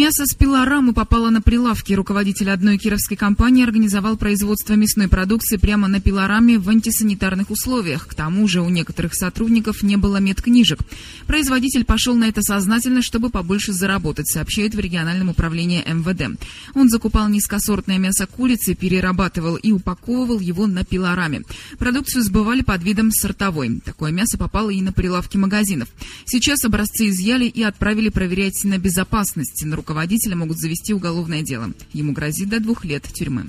Мясо с пилорамы попало на прилавки. Руководитель одной кировской компании организовал производство мясной продукции прямо на пилораме в антисанитарных условиях. К тому же у некоторых сотрудников не было медкнижек. Производитель пошел на это сознательно, чтобы побольше заработать, сообщает в региональном управлении МВД. Он закупал низкосортное мясо курицы, перерабатывал и упаковывал его на пилораме. Продукцию сбывали под видом сортовой. Такое мясо попало и на прилавки магазинов. Сейчас образцы изъяли и отправили проверять на безопасность руководителя могут завести уголовное дело. Ему грозит до двух лет тюрьмы.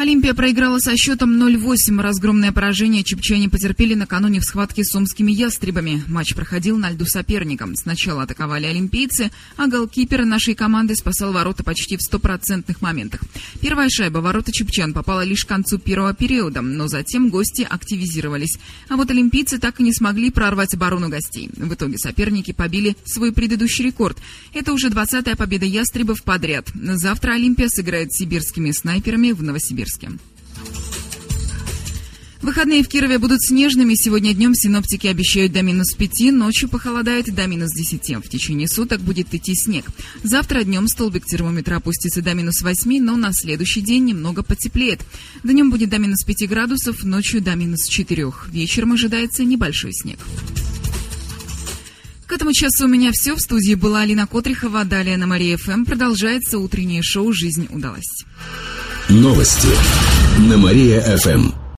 Олимпия проиграла со счетом 0-8. Разгромное поражение чепчане потерпели накануне в схватке с омскими ястребами. Матч проходил на льду соперникам. Сначала атаковали олимпийцы, а голкипер нашей команды спасал ворота почти в стопроцентных моментах. Первая шайба ворота чепчан попала лишь к концу первого периода, но затем гости активизировались. А вот олимпийцы так и не смогли прорвать оборону гостей. В итоге соперники побили свой предыдущий рекорд. Это уже 20-я победа ястребов подряд. Завтра Олимпия сыграет с сибирскими снайперами в Новосибирске. Новосибирске. Выходные в Кирове будут снежными. Сегодня днем синоптики обещают до минус 5, ночью похолодает до минус 10. В течение суток будет идти снег. Завтра днем столбик термометра опустится до минус 8, но на следующий день немного потеплеет. Днем будет до минус 5 градусов, ночью до минус 4. Вечером ожидается небольшой снег. К этому часу у меня все. В студии была Алина Котрихова. Далее на Мария ФМ продолжается утреннее шоу «Жизнь удалась». Новости на Мария-ФМ.